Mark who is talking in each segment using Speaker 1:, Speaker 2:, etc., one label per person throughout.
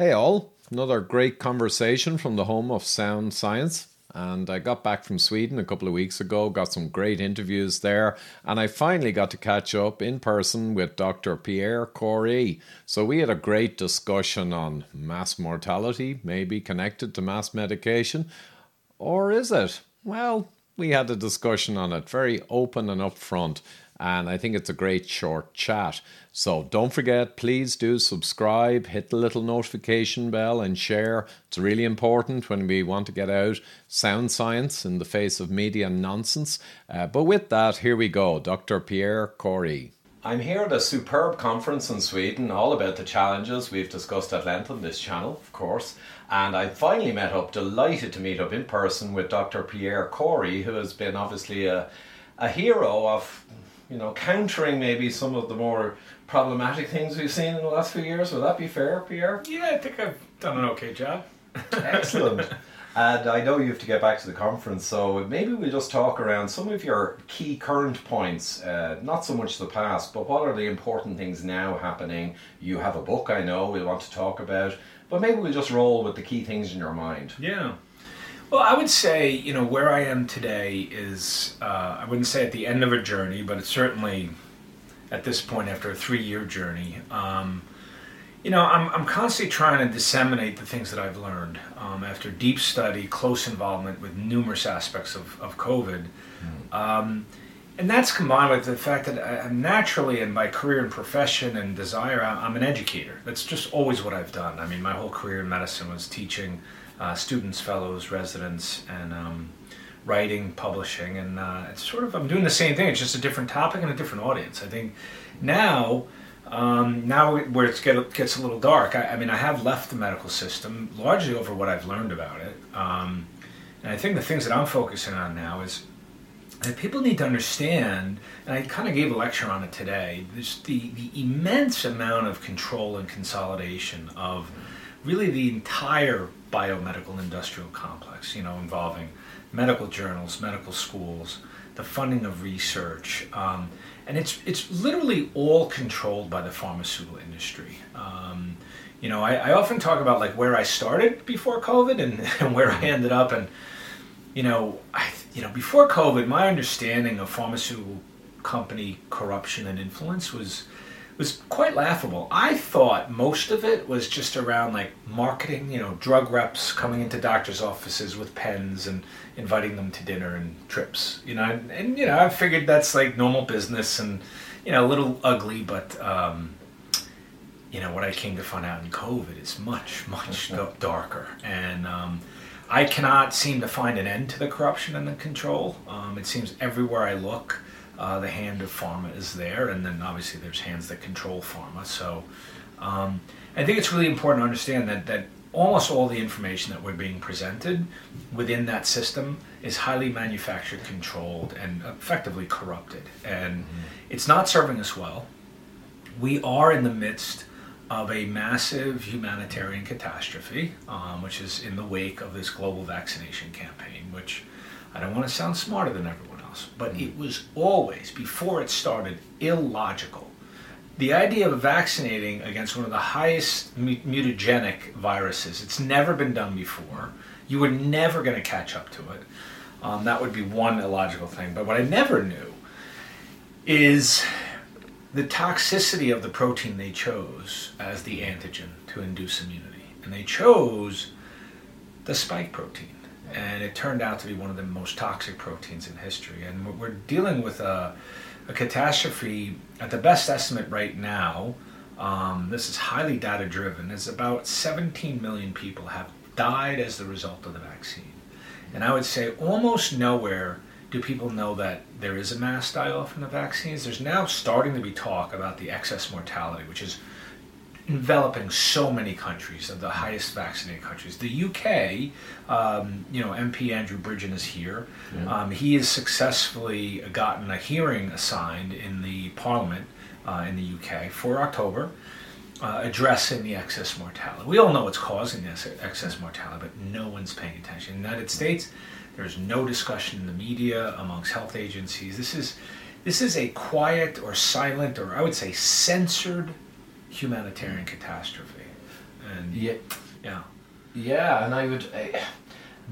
Speaker 1: Hey, all. Another great conversation from the home of sound science. And I got back from Sweden a couple of weeks ago, got some great interviews there, and I finally got to catch up in person with Dr. Pierre Kory. So we had a great discussion on mass mortality, maybe connected to mass medication. Or is it? Well, we had a discussion on it, very open and upfront and I think it's a great short chat. So don't forget, please do subscribe, hit the little notification bell, and share. It's really important when we want to get out sound science in the face of media nonsense. Uh, but with that, here we go Dr. Pierre Kory. I'm here at a superb conference in Sweden, all about the challenges we've discussed at length on this channel, of course. And I finally met up, delighted to meet up in person with Dr. Pierre Kory, who has been obviously a, a hero of you know, countering maybe some of the more problematic things we've seen in the last few years. Would that be fair, Pierre?
Speaker 2: Yeah, I think I've done an okay job.
Speaker 1: Excellent. And I know you have to get back to the conference, so maybe we'll just talk around some of your key current points, uh, not so much the past, but what are the important things now happening? You have a book, I know, we'll want to talk about, but maybe we'll just roll with the key things in your mind.
Speaker 2: Yeah. Well, I would say, you know, where I am today is, uh, I wouldn't say at the end of a journey, but it's certainly at this point after a three year journey. Um, you know, I'm, I'm constantly trying to disseminate the things that I've learned um, after deep study, close involvement with numerous aspects of, of COVID. Mm. Um, and that's combined with the fact that I'm naturally, in my career and profession and desire, I'm an educator. That's just always what I've done. I mean, my whole career in medicine was teaching uh, students, fellows, residents, and um, writing, publishing, and uh, it's sort of I'm doing the same thing. It's just a different topic and a different audience. I think now. Um, now where it get, gets a little dark, I, I, mean, I have left the medical system largely over what I've learned about it. Um, and I think the things that I'm focusing on now is that people need to understand, and I kind of gave a lecture on it today, the, the immense amount of control and consolidation of really the entire biomedical industrial complex, you know, involving medical journals, medical schools, the funding of research. Um, and it's, it's literally all controlled by the pharmaceutical industry. Um, you know, I, I, often talk about like where I started before COVID and, and where I ended up. And, you know, I, you know, before COVID, my understanding of pharmaceutical company corruption and influence was was quite laughable. I thought most of it was just around like marketing, you know, drug reps coming into doctors' offices with pens and inviting them to dinner and trips, you know, and, and you know, I figured that's like normal business and you know, a little ugly, but um, you know, what I came to find out in COVID is much, much darker, and um, I cannot seem to find an end to the corruption and the control. Um, it seems everywhere I look uh, the hand of pharma is there, and then obviously there's hands that control pharma. So um, I think it's really important to understand that that almost all the information that we're being presented within that system is highly manufactured, controlled, and effectively corrupted, and mm-hmm. it's not serving us well. We are in the midst of a massive humanitarian catastrophe, um, which is in the wake of this global vaccination campaign, which I don't want to sound smarter than everyone else, but it was always, before it started, illogical. The idea of vaccinating against one of the highest mutagenic viruses, it's never been done before. You were never going to catch up to it. Um, that would be one illogical thing. But what I never knew is the toxicity of the protein they chose as the antigen to induce immunity. And they chose the spike protein and it turned out to be one of the most toxic proteins in history. And we're dealing with a, a catastrophe at the best estimate right now. Um, this is highly data driven. Is about 17 million people have died as the result of the vaccine, and I would say almost nowhere do people know that there is a mass die off in the vaccines. There's now starting to be talk about the excess mortality, which is enveloping so many countries, of the highest vaccinated countries. The UK, um, you know, MP Andrew Bridgen is here. Yeah. Um, he has successfully gotten a hearing assigned in the Parliament uh, in the UK for October. Uh, addressing the excess mortality. We all know what's causing this excess mortality, but no one's paying attention. In the United States, there's no discussion in the media amongst health agencies. This is this is a quiet or silent, or I would say censored humanitarian catastrophe. and
Speaker 1: Yeah,
Speaker 2: yeah.
Speaker 1: yeah, and I would. Uh,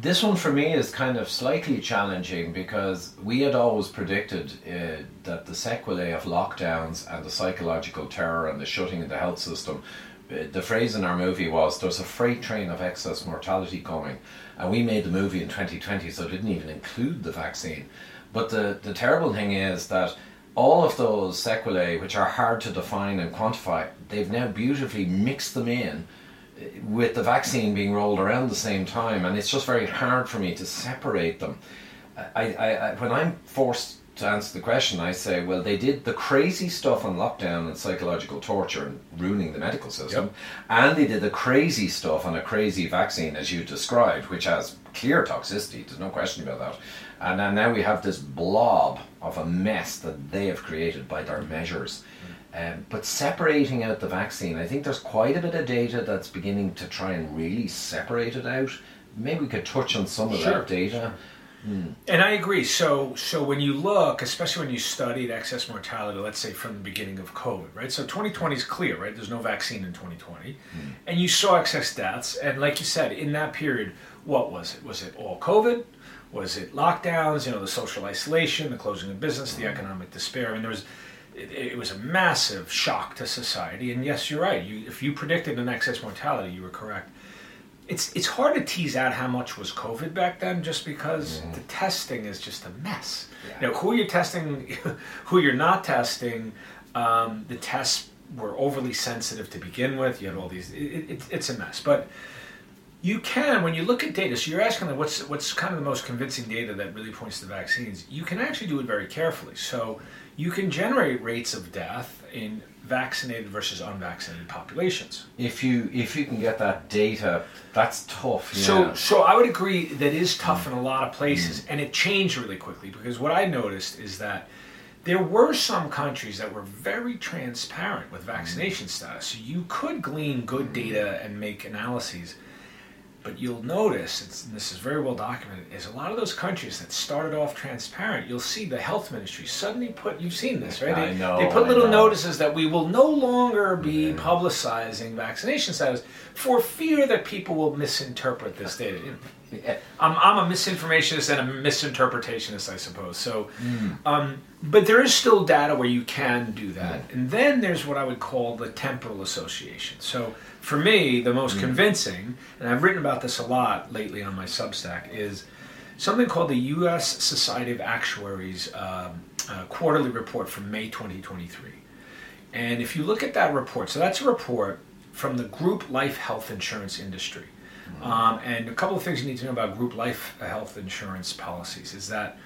Speaker 1: this one for me is kind of slightly challenging because we had always predicted uh, that the sequelae of lockdowns and the psychological terror and the shutting of the health system. Uh, the phrase in our movie was there's a freight train of excess mortality coming, and we made the movie in 2020, so it didn't even include the vaccine. But the, the terrible thing is that all of those sequelae, which are hard to define and quantify, they've now beautifully mixed them in with the vaccine being rolled around the same time, and it's just very hard for me to separate them. I, I, I, when I'm forced to answer the question, I say, well, they did the crazy stuff on lockdown and psychological torture and ruining the medical system,
Speaker 2: Yep.
Speaker 1: and they did the crazy stuff on a crazy vaccine, as you described, which has clear toxicity. There's no question about that. And then now we have this blob of a mess that they have created by their measures. Um, but separating out the vaccine, I think there's quite a bit of data that's beginning to try and really separate it out. Maybe we could touch on some of
Speaker 2: Sure,
Speaker 1: that data.
Speaker 2: And I agree. So, so when you look, especially when you studied excess mortality, let's say from the beginning of COVID, right? So 2020 is clear, right? There's no vaccine in 2020, and you saw excess deaths. And like you said, in that period, what was it? Was it all COVID? Was it lockdowns? You know, the social isolation, the closing of business, the economic despair. I mean, there was. It, it was a massive shock to society, and yes, you're right. You, if you predicted an excess mortality, you were correct it's it's hard to tease out how much was COVID back then, just because the testing is just a mess.
Speaker 1: Yeah.
Speaker 2: Know, who you're testing, who you're not testing. Um, the tests were overly sensitive to begin with. You had all these. It, it, it's- it's a mess, but you can when you look at data. So you're asking like, what's what's kind of the most convincing data that really points to vaccines. You can actually do it very carefully. So you can generate rates of death in vaccinated versus unvaccinated populations.
Speaker 1: If you if you can get that data, that's tough.
Speaker 2: So,
Speaker 1: yeah.
Speaker 2: so I would agree that is tough in a lot of places, mm. and it changed really quickly because what I noticed is that there were some countries that were very transparent with vaccination mm. status. So you could glean good data and make analyses, but you'll notice, it's, and this is very well documented, is a lot of those countries that started off transparent, you'll see the health ministry suddenly put, you've seen this, right?
Speaker 1: I
Speaker 2: They,
Speaker 1: know,
Speaker 2: they put
Speaker 1: I
Speaker 2: little
Speaker 1: know.
Speaker 2: notices that we will no longer be publicizing vaccination status for fear that people will misinterpret this data. I'm, I'm a misinformationist and a misinterpretationist, I suppose. So, um, but there is still data where you can do that. And then there's what I would call the temporal association. So, for me, the most convincing, and I've written about this a lot lately on my Substack, is something called the U.S. Society of Actuaries um, uh, quarterly report from May 2023. And if you look at that report, so that's a report from the group life health insurance industry. Um, and a couple of things you need to know about group life health insurance policies is that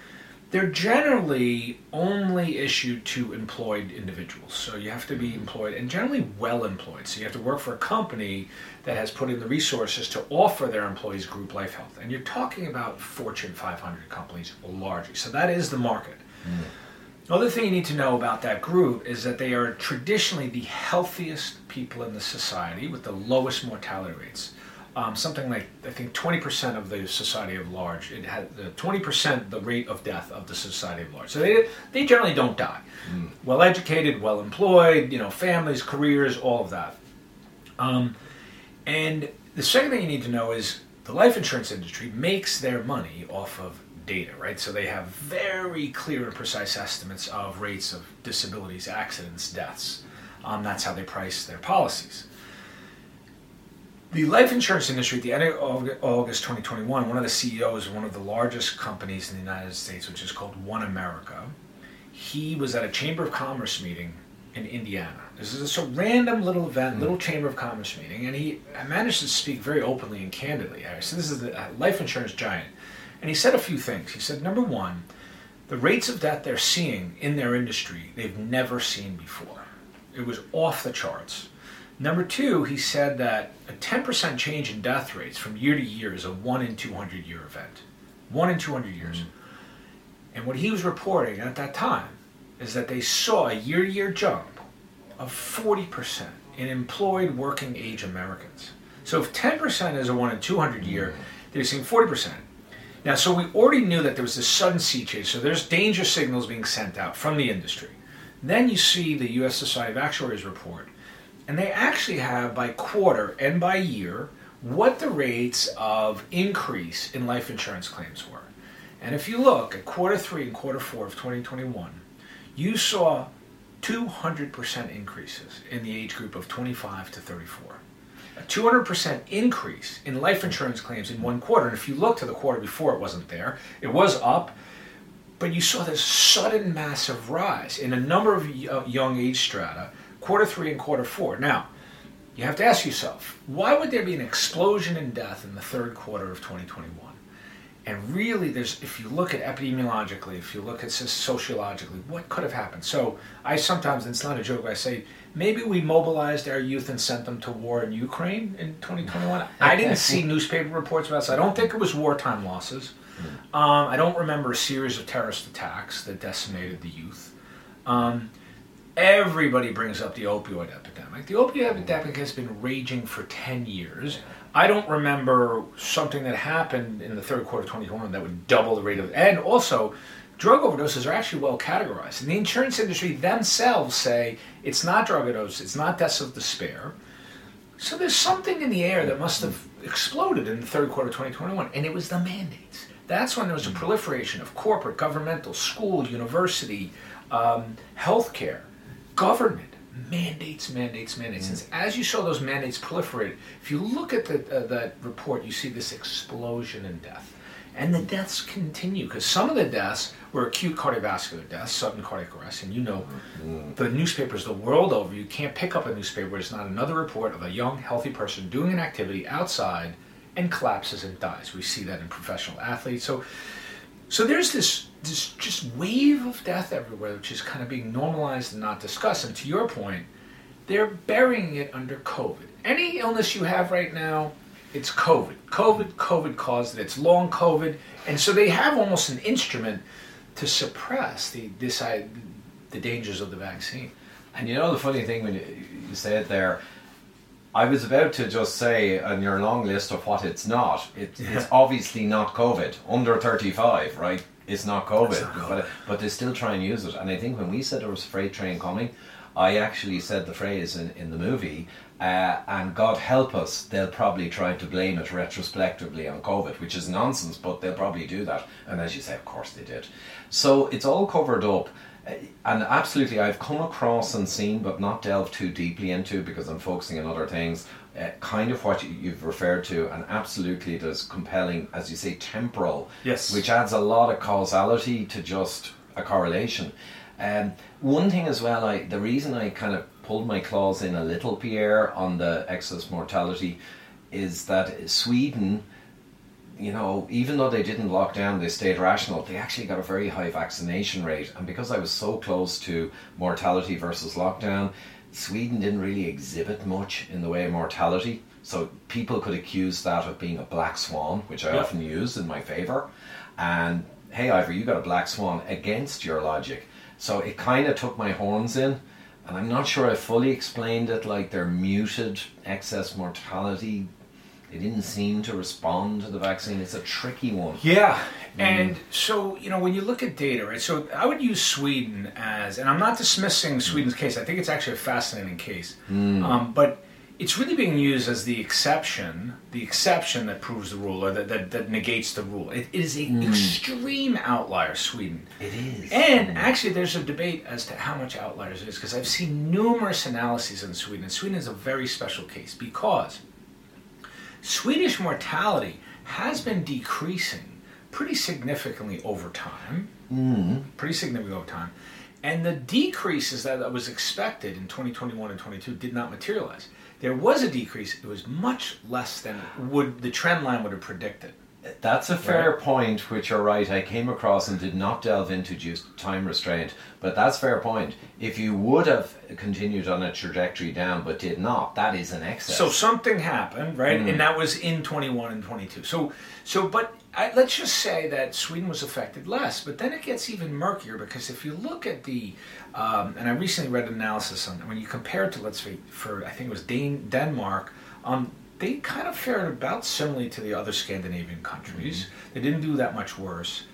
Speaker 2: they're generally only issued to employed individuals. So you have to be employed and generally well employed. So you have to work for a company that has put in the resources to offer their employees group life health. And you're talking about Fortune 500 companies largely. So that is the market. Other thing you need to know about that group is that they are traditionally the healthiest people in the society with the lowest mortality rates. Um, something like I think 20% of the society of large. It had the 20% the rate of death of the society of large. So they they generally don't die. Well educated, well employed, you know, families, careers, all of that. Um, and the second thing you need to know is the life insurance industry makes their money off of data, right? So they have very clear and precise estimates of rates of disabilities, accidents, deaths. Um, that's how they price their policies. The life insurance industry at the end of August 2021, one of the CEOs of one of the largest companies in the United States, which is called One America, he was at a Chamber of Commerce meeting in Indiana. This is just a random little event, little hmm. Chamber of Commerce meeting, and he managed to speak very openly and candidly. So this is a uh, life insurance giant, and he said a few things. He said, number one, the rates of death they're seeing in their industry they've never seen before. It was off the charts. Number two, he said that a 10% change in death rates from year to year is a 1 in 200 year event. 1 in 200 years. Mm-hmm. And what he was reporting at that time is that they saw a year to year jump of 40% in employed working age Americans. So if 10% is a 1 in 200 year, mm-hmm. they're seeing 40%. Now, so we already knew that there was this sudden sea change. So there's danger signals being sent out from the industry. Then you see the U.S. Society of Actuaries report, and they actually have by quarter and by year what the rates of increase in life insurance claims were. And if you look at quarter three and quarter four of 2021, you saw 200% increases in the age group of 25 to 34. A 200% increase in life insurance claims in one quarter. And if you look to the quarter before, it wasn't there. It was up, but you saw this sudden massive rise in a number of uh, young age strata, quarter three and quarter four. Now, you have to ask yourself, why would there be an explosion in death in the third quarter of 2021? And really, there's if you look at epidemiologically, if you look at sociologically, what could have happened? So I sometimes, it's not a joke, I say maybe we mobilized our youth and sent them to war in Ukraine in 2021. I didn't see newspaper reports about this. I don't think it was wartime losses. Um, I don't remember a series of terrorist attacks that decimated the youth. Um, everybody brings up the opioid epidemic. The opioid epidemic has been raging for 10 years. I don't remember something that happened in the third quarter of 2021 that would double the rate of, and also, drug overdoses are actually well categorized. And the insurance industry themselves say it's not drug overdose, it's not deaths of despair. So there's something in the air that must have exploded in the third quarter of 2021, and it was the mandates. That's when there was a proliferation of corporate, governmental, school, university, um, healthcare, government mandates, mandates, mandates. Mm. And as you saw those mandates proliferate, if you look at the, uh, that report, you see this explosion in death. And the deaths continue because some of the deaths were acute cardiovascular deaths, sudden cardiac arrest. And you know, mm. the newspapers the world over, you can't pick up a newspaper where it's not another report of a young, healthy person doing an activity outside and collapses and dies. We see that in professional athletes. So, so there's this this just wave of death everywhere, which is kind of being normalized and not discussed. And to your point, they're burying it under COVID. Any illness you have right now, it's COVID. COVID, COVID caused it. It's long COVID, and so they have almost an instrument to suppress the this the dangers of the vaccine.
Speaker 1: And you know the funny thing when you, you say it there, I was about to just say on your long list of what it's not. It, yeah. It's obviously not COVID. Under thirty five, right? it's not COVID, not COVID. But, but they still try and use it. And I think when we said there was a freight train coming, I actually said the phrase in, in the movie, uh, and God help us, they'll probably try to blame it retrospectively on COVID, which is nonsense, but they'll probably do that. And as you say, of course they did. So it's all covered up. Uh, and absolutely, I've come across and seen, but not delved too deeply into because I'm focusing on other things uh, kind of what you, have referred to, and absolutely there's compelling, as you say, temporal,
Speaker 2: yes,
Speaker 1: which adds a lot of causality to just a correlation. Um, one thing as well, I the reason I kind of pulled my claws in a little, Pierre, on the excess mortality, is that Sweden. You know, even though they didn't lock down, they stayed rational. They actually got a very high vaccination rate, and because I was so close to mortality versus lockdown, Sweden didn't really exhibit much in the way of mortality, so people could accuse that of being a black swan, which I often use in my favour. And hey, Ivor, you got a black swan against your logic. So it kind of took my horns in, and I'm not sure I fully explained it like their muted excess mortality they didn't seem to respond to the vaccine. It's a tricky one.
Speaker 2: Yeah. Mm. And so, you know, when you look at data, right? So I would use Sweden as, and I'm not dismissing Sweden's case. I think it's actually a fascinating case. Mm. Um, but it's really being used as the exception, the exception that proves the rule or that, that, that negates the rule. it, it is an mm. extreme outlier, Sweden.
Speaker 1: It is.
Speaker 2: And actually, there's a debate as to how much outliers it is because I've seen numerous analyses in Sweden. Sweden is a very special case because Swedish mortality has been decreasing pretty significantly over time.
Speaker 1: Mm.
Speaker 2: Pretty significantly over time. And the decreases that was expected in 2021 and 22 did not materialize. There was a decrease, it was much less than would the trend line would have predicted.
Speaker 1: That's a fair right. point, which you're right. I came across and did not delve into just time restraint, but that's fair point. If you would have continued on a trajectory down but did not, that is an excess.
Speaker 2: So something happened, right? Mm. And that was in 21 and 22. So, so, but I, let's just say that Sweden was affected less. But then it gets even murkier because if you look at the, um, and I recently read an analysis on when you compare it to let's say for I think it was Dan- Denmark. Um, they kind of fared about similarly to the other Scandinavian countries. Mm-hmm. They didn't do that much worse.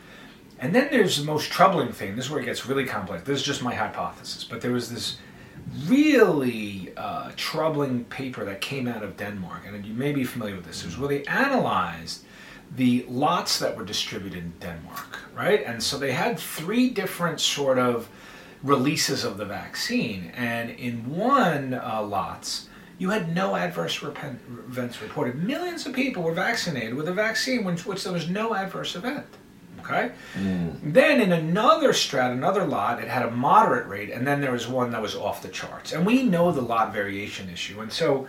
Speaker 2: And then there's the most troubling thing. This is where it gets really complex. This is just my hypothesis, but there was this really uh, troubling paper that came out of Denmark, and you may be familiar with this, is where they analyzed the lots that were distributed in Denmark, right? And so they had three different sort of releases of the vaccine, and in one uh, lots, you had no adverse events reported. Millions of people were vaccinated with a vaccine which, which there was no adverse event. Okay. Mm. Then in another strat, another lot, it had a moderate rate, and then there was one that was off the charts. And we know the lot variation issue, and so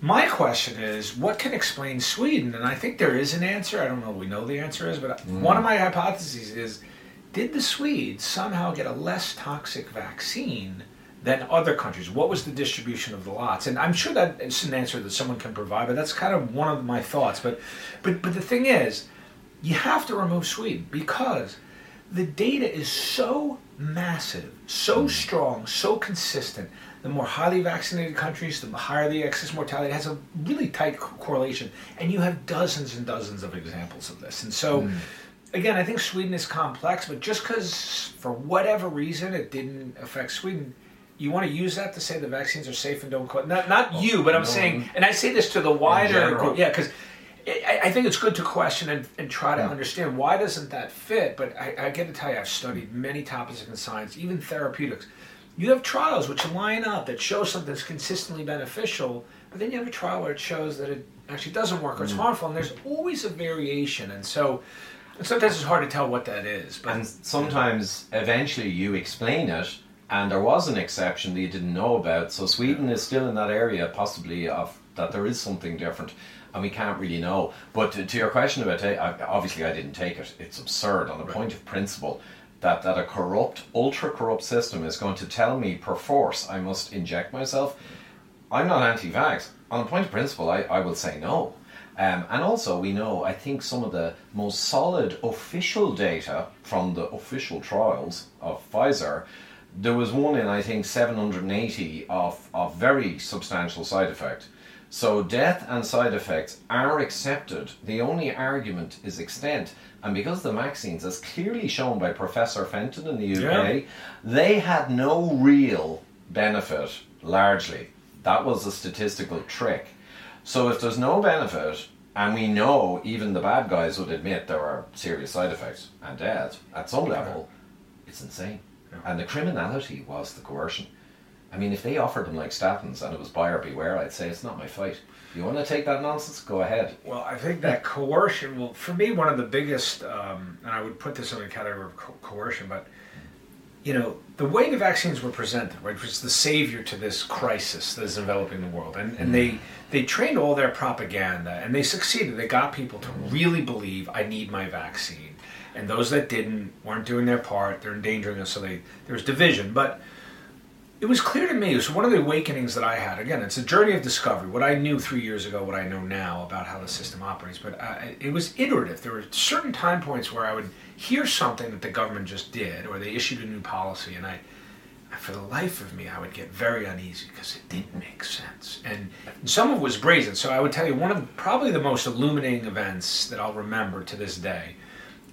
Speaker 2: my question is, what can explain Sweden? And I think there is an answer. I don't know. We know the answer is, but mm. one of my hypotheses is, did the Swedes somehow get a less toxic vaccine? Than other countries? What was the distribution of the lots? And I'm sure that is an answer that someone can provide, but that's kind of one of my thoughts. But, but, but the thing is, you have to remove Sweden because the data is so massive, so hmm. strong, so consistent. The more highly vaccinated countries, the higher the excess mortality. It has a really tight correlation, and you have dozens and dozens of examples of this. And so, mm. again, I think Sweden is complex, but just because for whatever reason it didn't affect Sweden, you want to use that to say the vaccines are safe and don't cause not not you, but I'm no. saying, and I say this to the wider group, yeah, because. I think it's good to question and, and try to yeah. understand why doesn't that fit. But I, I get to tell you, I've studied many topics in science, even therapeutics. You have trials which line up that show something that's consistently beneficial, but then you have a trial where it shows that it actually doesn't work or it's mm. harmful, and there's always a variation. And so, and sometimes it's hard to tell what that is.
Speaker 1: But, and sometimes, eventually, you explain it and there was an exception that you didn't know about. So Sweden is still in that area, possibly of that there is something different, and we can't really know. But to, to your question about it, obviously I didn't take it. It's absurd on the right. point of principle that that a corrupt, ultra corrupt system is going to tell me perforce I must inject myself. I'm not anti-vax. On the point of principle, I, I will say no. Um, and also, we know, I think, some of the most solid official data from the official trials of Pfizer there was one in I think 780 of, of very substantial side effect. So death and side effects are accepted. The only argument is extent. And because the vaccines, as clearly shown by Professor Fenton in the UK, yeah. they had no real benefit, largely. That was a statistical trick. So if there's no benefit, and we know even the bad guys would admit there are serious side effects and death at some level, it's insane. And the criminality was the coercion. I mean, if they offered them like statins and it was buyer beware, I'd say it's not my fight. You want to take that nonsense? Go ahead.
Speaker 2: Well, I think that coercion, well, for me, one of the biggest, um, and I would put this in the category of co- coercion, but, you know, the way the vaccines were presented, right, was the savior to this crisis that is enveloping the world. And, and they, they trained all their propaganda and they succeeded. They got people to really believe, I need my vaccine and those that didn't weren't doing their part. They're endangering us, so they there was division. But it was clear to me. It was one of the awakenings that I had. Again, it's a journey of discovery. What I knew three years ago, what I know now about how the system operates. But uh, it was iterative. There were certain time points where I would hear something that the government just did, or they issued a new policy, and I for the life of me, I would get very uneasy because it didn't make sense. And some of it was brazen. So I would tell you one of probably the most illuminating events that I'll remember to this day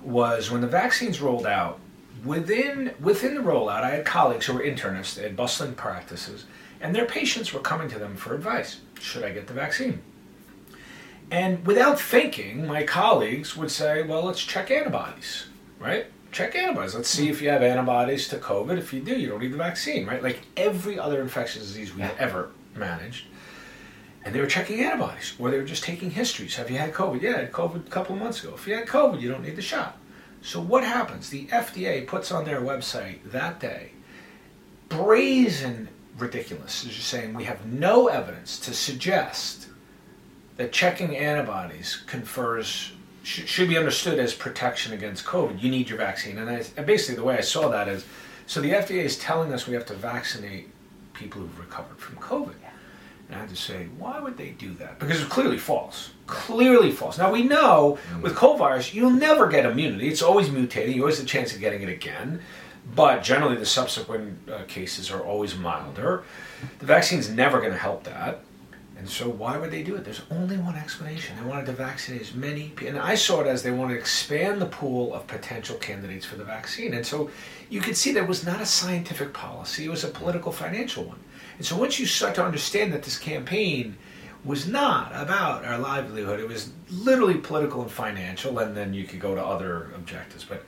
Speaker 2: was when the vaccines rolled out. Within within the rollout, I had colleagues who were internists. They had bustling practices, and their patients were coming to them for advice: Should I get the vaccine? And without thinking, my colleagues would say, "Well, let's check antibodies, right? Check antibodies. Let's see if you have antibodies to COVID. If you do, you don't need the vaccine, right? Like every other infectious disease we've ever managed." And they were checking antibodies, or they were just taking histories. Have you had COVID? Yeah, I had COVID a couple of months ago. If you had COVID, you don't need the shot. So what happens? The FDA puts on their website that day brazen ridiculous. Is just saying we have no evidence to suggest that checking antibodies confers sh- should be understood as protection against COVID. You need your vaccine, and, I, and basically the way I saw that is, so the FDA is telling us we have to vaccinate people who've recovered from COVID. And I had to say, why would they do that? Because it's clearly false. Clearly false. Now we know mm. with cold virus, you'll never get immunity. It's always mutating. You always have a chance of getting it again. But generally, the subsequent uh, cases are always milder. The vaccine's never going to help that. And so, why would they do it? There's only one explanation. They wanted to vaccinate as many people. And I saw it as they wanted to expand the pool of potential candidates for the vaccine. And so, you could see that was not a scientific policy, it was a political financial one. And so, once you start to understand that this campaign was not about our livelihood, it was literally political and financial, and then you could go to other objectives. But,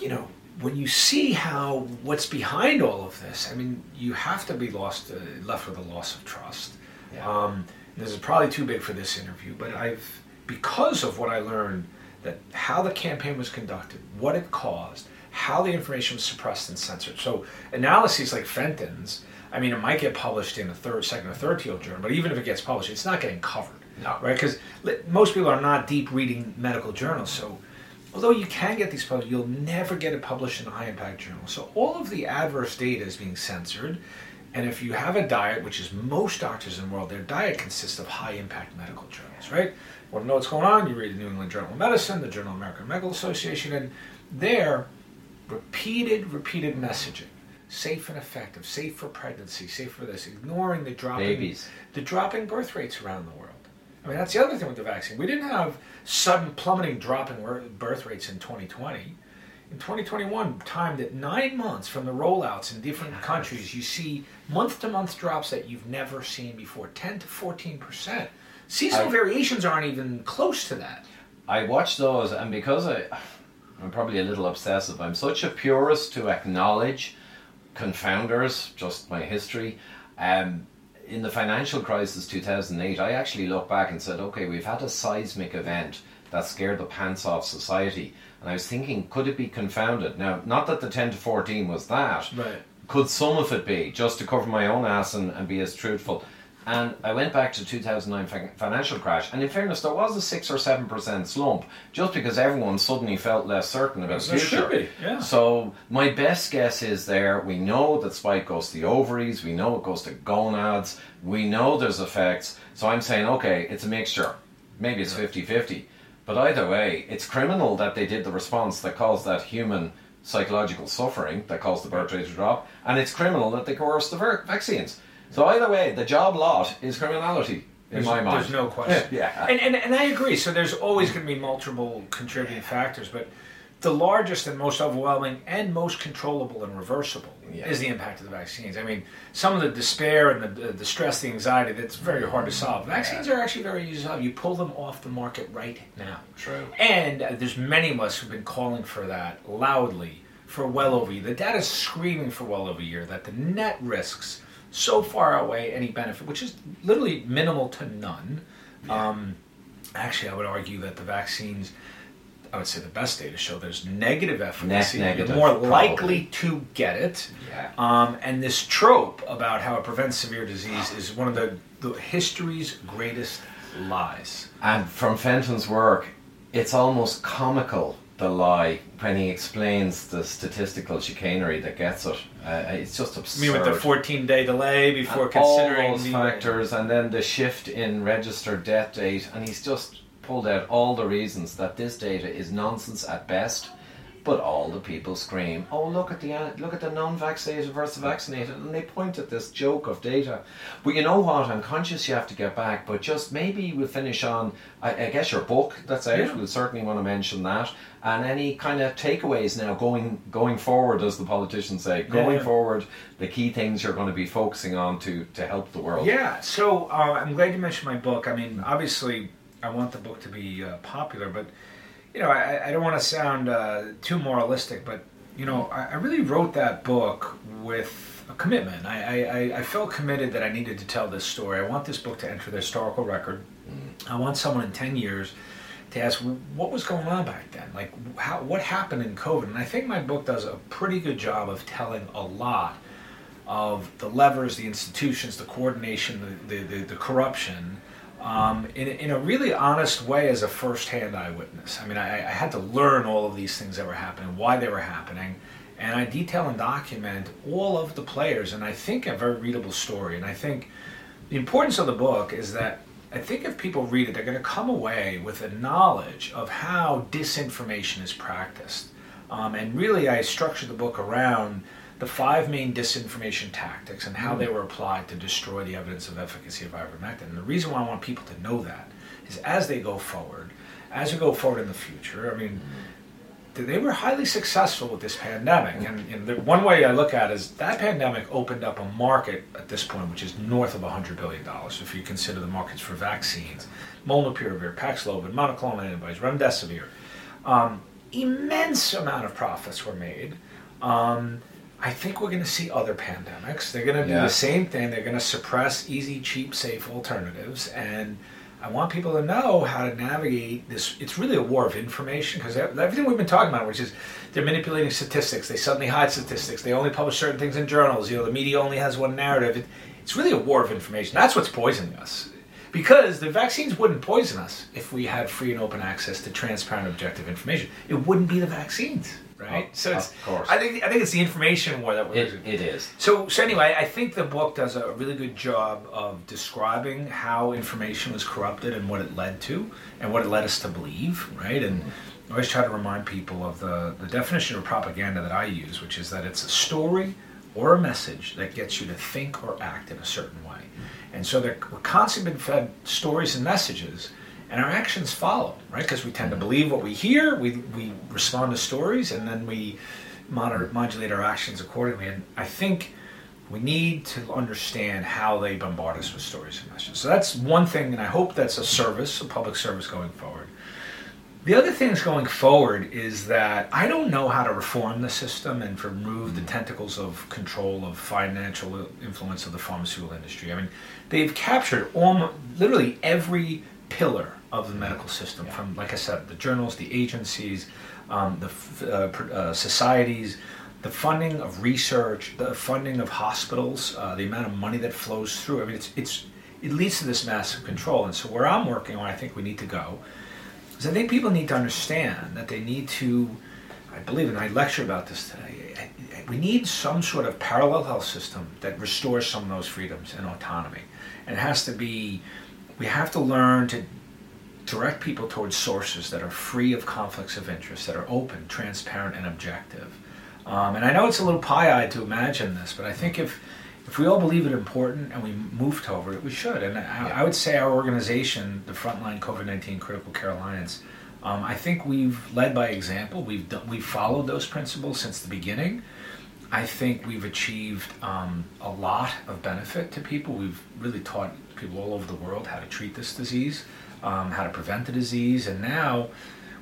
Speaker 2: you know, when you see how what's behind all of this, I mean, you have to be lost, uh, left with a loss of trust. Yeah. Um, this is probably too big for this interview, but I've because of what I learned that how the campaign was conducted, what it caused, how the information was suppressed and censored. So analyses like Fenton's, I mean, it might get published in a third, second, or third field journal, but even if it gets published, it's not getting covered,
Speaker 1: no.
Speaker 2: right? Because most people are not deep reading medical journals, so although you can get these published, you'll never get it published in a high impact journal. So all of the adverse data is being censored. And if you have a diet, which is most doctors in the world, their diet consists of high impact medical journals, right? Want to know what's going on? You read the New England Journal of Medicine, the Journal of American Medical Association, and there, repeated, repeated messaging. Safe and effective, safe for pregnancy, safe for this, ignoring the dropping
Speaker 1: Babies.
Speaker 2: the dropping birth rates around the world. I mean, that's the other thing with the vaccine. We didn't have sudden plummeting drop in birth rates in 2020. In 2021, timed at nine months from the rollouts in different countries, you see month to month drops that you've never seen before 10 to 14 percent. Seasonal I, variations aren't even close to that.
Speaker 1: I watch those, and because I, I'm probably a little obsessive, I'm such a purist to acknowledge confounders, just my history. Um, in the financial crisis 2008, I actually looked back and said, okay, we've had a seismic event that scared the pants off society. And I was thinking, could it be confounded? Now, not that the 10 to 14 was that.
Speaker 2: Right.
Speaker 1: Could some of it be, just to cover my own ass and, and be as truthful? And I went back to 2009 financial crash, and in fairness, there was a six or seven percent slump, just because everyone suddenly felt less certain about the
Speaker 2: future. Yeah.
Speaker 1: So my best guess is there. We know that spike goes to the ovaries. We know it goes to gonads. We know there's effects. So I'm saying, okay, it's a mixture. Maybe it's 50-50. But either way, it's criminal that they did the response that caused that human psychological suffering that caused the birth rate to drop, and it's criminal that they coerced the vaccines. So either way, the job lot is criminality. In
Speaker 2: there's,
Speaker 1: my mind.
Speaker 2: There's no question.
Speaker 1: yeah.
Speaker 2: And, and, and I agree. So there's always going to be multiple contributing factors, but the largest and most overwhelming and most controllable and reversible yeah. is the impact of the vaccines. I mean, some of the despair and the, the stress, the anxiety, that's very hard to solve. Vaccines yeah. are actually very easy to solve. You pull them off the market right now.
Speaker 1: True.
Speaker 2: And uh, there's many of us who've been calling for that loudly for well over a year. The data is screaming for well over a year that the net risks so far outweigh any benefit, which is literally minimal to none. Yeah. Um, actually, I would argue that the vaccines, I would say the best data show there's negative efficacy.
Speaker 1: Net negative,
Speaker 2: You're more probably. likely to get it.
Speaker 1: Yeah.
Speaker 2: Um, and this trope about how it prevents severe disease is one of the, the history's greatest lies.
Speaker 1: And from Fenton's work, it's almost comical the lie when he explains the statistical chicanery that gets it. Uh, it's just absurd.
Speaker 2: I mean, with the 14 day delay before and considering
Speaker 1: all those factors, and then the shift in registered death date, and he's just pulled out all the reasons that this data is nonsense at best but all the people scream, "Oh, look at the look at the non-vaccinated versus vaccinated," and they point at this joke of data. But you know what? I'm conscious you have to get back, but just maybe we'll finish on. I, I guess your book that's out. Yeah. We'll certainly want to mention that, and any kind of takeaways now going going forward, as the politicians say, going yeah. forward, the key things you're going to be focusing on to to help the world.
Speaker 2: Yeah. So uh, I'm glad you mentioned my book. I mean, obviously, I want the book to be uh, popular, but you know, I, I don't want to sound uh, too moralistic, but you know, I, I, really wrote that book with a commitment. I, I, I, felt committed that I needed to tell this story. I want this book to enter the historical record. I want someone in ten years to ask what was going on back then, like how what happened in COVID. And I think my book does a pretty good job of telling a lot of the levers, the institutions, the coordination, the, the, the, the corruption um, in, in a really honest way as a first-hand eyewitness. I mean, I, I, had to learn all of these things that were happening, why they were happening, and I detail and document all of the players, and I think a very readable story. And I think the importance of the book is that I think if people read it, they're going to come away with a knowledge of how disinformation is practiced. Um, and really, I structured the book around the five main disinformation tactics and how mm. they were applied to destroy the evidence of efficacy of ivermectin. And the reason why I want people to know that is as they go forward, as we go forward in the future, I mean, they were highly successful with this pandemic. And, and the one way I look at it is that pandemic opened up a market at this point, which is north of $100 billion, if you consider the markets for vaccines, molnupiravir, Paxlovid, monoclonal antibodies, remdesivir. Um, immense amount of profits were made. Um, I think we're going to see other pandemics. They're going to do the same thing. They're going to suppress easy, cheap, safe alternatives. And I want people to know how to navigate this. It's really a war of information because everything we've been talking about, which is they're manipulating statistics, they suddenly hide statistics, they only publish certain things in journals. You know, the media only has one narrative. It, it's really a war of information. That's what's poisoning us. Because the vaccines wouldn't poison us if we had free and open access to transparent, objective information. It wouldn't be the vaccines right?
Speaker 3: So it's,
Speaker 2: of course. I think I think it's the information war that we're.
Speaker 3: It, it is.
Speaker 2: So so anyway, I think the book does a really good job of describing how information was corrupted and what it led to, and what it led us to believe, right? And I always try to remind people of the the definition of propaganda that I use, which is that it's a story or a message that gets you to think or act in a certain way. And so we're constantly been fed stories and messages and our actions follow, right? Because we tend to believe what we hear, we, we respond to stories, and then we modulate our actions accordingly. And I think we need to understand how they bombard us with stories and messages. So that's one thing, and I hope that's a service, a public service going forward. The other thing that's going forward is that I don't know how to reform the system and remove the mm. tentacles of control of financial influence of the pharmaceutical industry. I mean, they've captured almost, literally every pillar of the medical system, yeah. from, like I said, the journals, the agencies, um, the uh, uh, societies, the funding of research, the funding of hospitals, uh, the amount of money that flows through. I mean, it's, it's, it leads to this massive control. And so, where I'm working, where I think we need to go, is I think people need to understand that they need to, I believe, and I lecture about this today, we need some sort of parallel health system that restores some of those freedoms and autonomy. And it has to be, we have to learn to direct people towards sources that are free of conflicts of interest, that are open, transparent, and objective. Um, and I know it's a little pie-eyed to imagine this, but I think if if we all believe it important and we move toward it, we should. And I, I would say our organization, the Frontline COVID-19 Critical Care Alliance, um, I think we've led by example. We've done, we've followed those principles since the beginning. I think we've achieved um, a lot of benefit to people. We've really taught people all over the world how to treat this disease um, how to prevent the disease, and now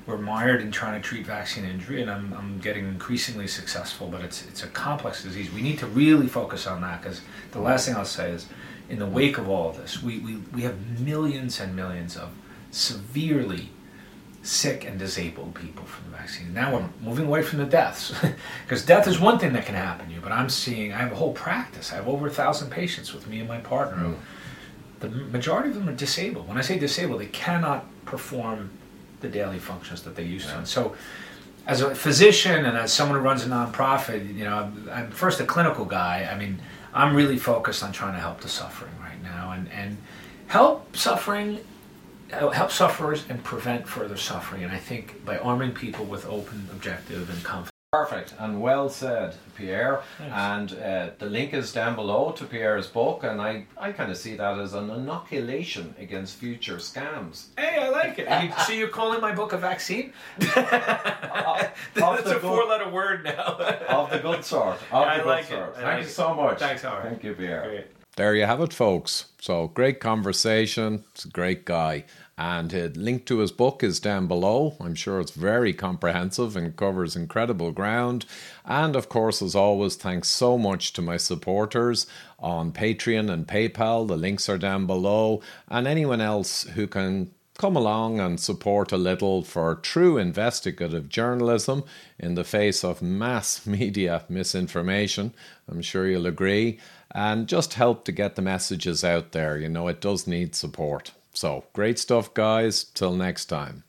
Speaker 2: we're mired in trying to treat vaccine injury, and I'm, I'm getting increasingly successful, but it's, it's a complex disease. We need to really focus on that because the last thing I'll say is in the wake of all of this, we, we, we have millions and millions of severely sick and disabled people from the vaccine. Now we're moving away from the deaths because death is one thing that can happen to you, but I'm seeing, I have a whole practice. I have over a thousand patients with me and my partner. Mm the majority of them are disabled. When I say disabled, they cannot perform the daily functions that they used yeah. to. And so, as a physician and as someone who runs a nonprofit, you know, I'm, I'm, first a clinical guy. I mean, I'm really focused on trying to help the suffering right now and, and help suffering, uh, help sufferers and prevent further suffering. And I think by arming people with open, objective, and confident
Speaker 3: Perfect and well said, Pierre. Thanks. And uh, the link is down below to Pierre's book, and I, I kind of see that as an inoculation against future scams.
Speaker 2: Hey, I like it. You, so you're calling my book a vaccine? That's a four-letter word now.
Speaker 3: of the good sort. Of
Speaker 2: I
Speaker 3: the
Speaker 2: like
Speaker 3: good sort.
Speaker 2: It.
Speaker 3: Thank you so much.
Speaker 2: Thanks, Howard.
Speaker 3: Thank you, Pierre. Great.
Speaker 1: There you have it, folks. So great conversation. It's a great guy. And a link to his book is down below. I'm sure it's very comprehensive and covers incredible ground. And of course, as always, thanks so much to my supporters on Patreon and PayPal. The links are down below. And anyone else who can come along and support a little for true investigative journalism in the face of mass media misinformation. I'm sure you'll agree. And just help to get the messages out there. You know, it does need support. So great stuff, guys. Till next time.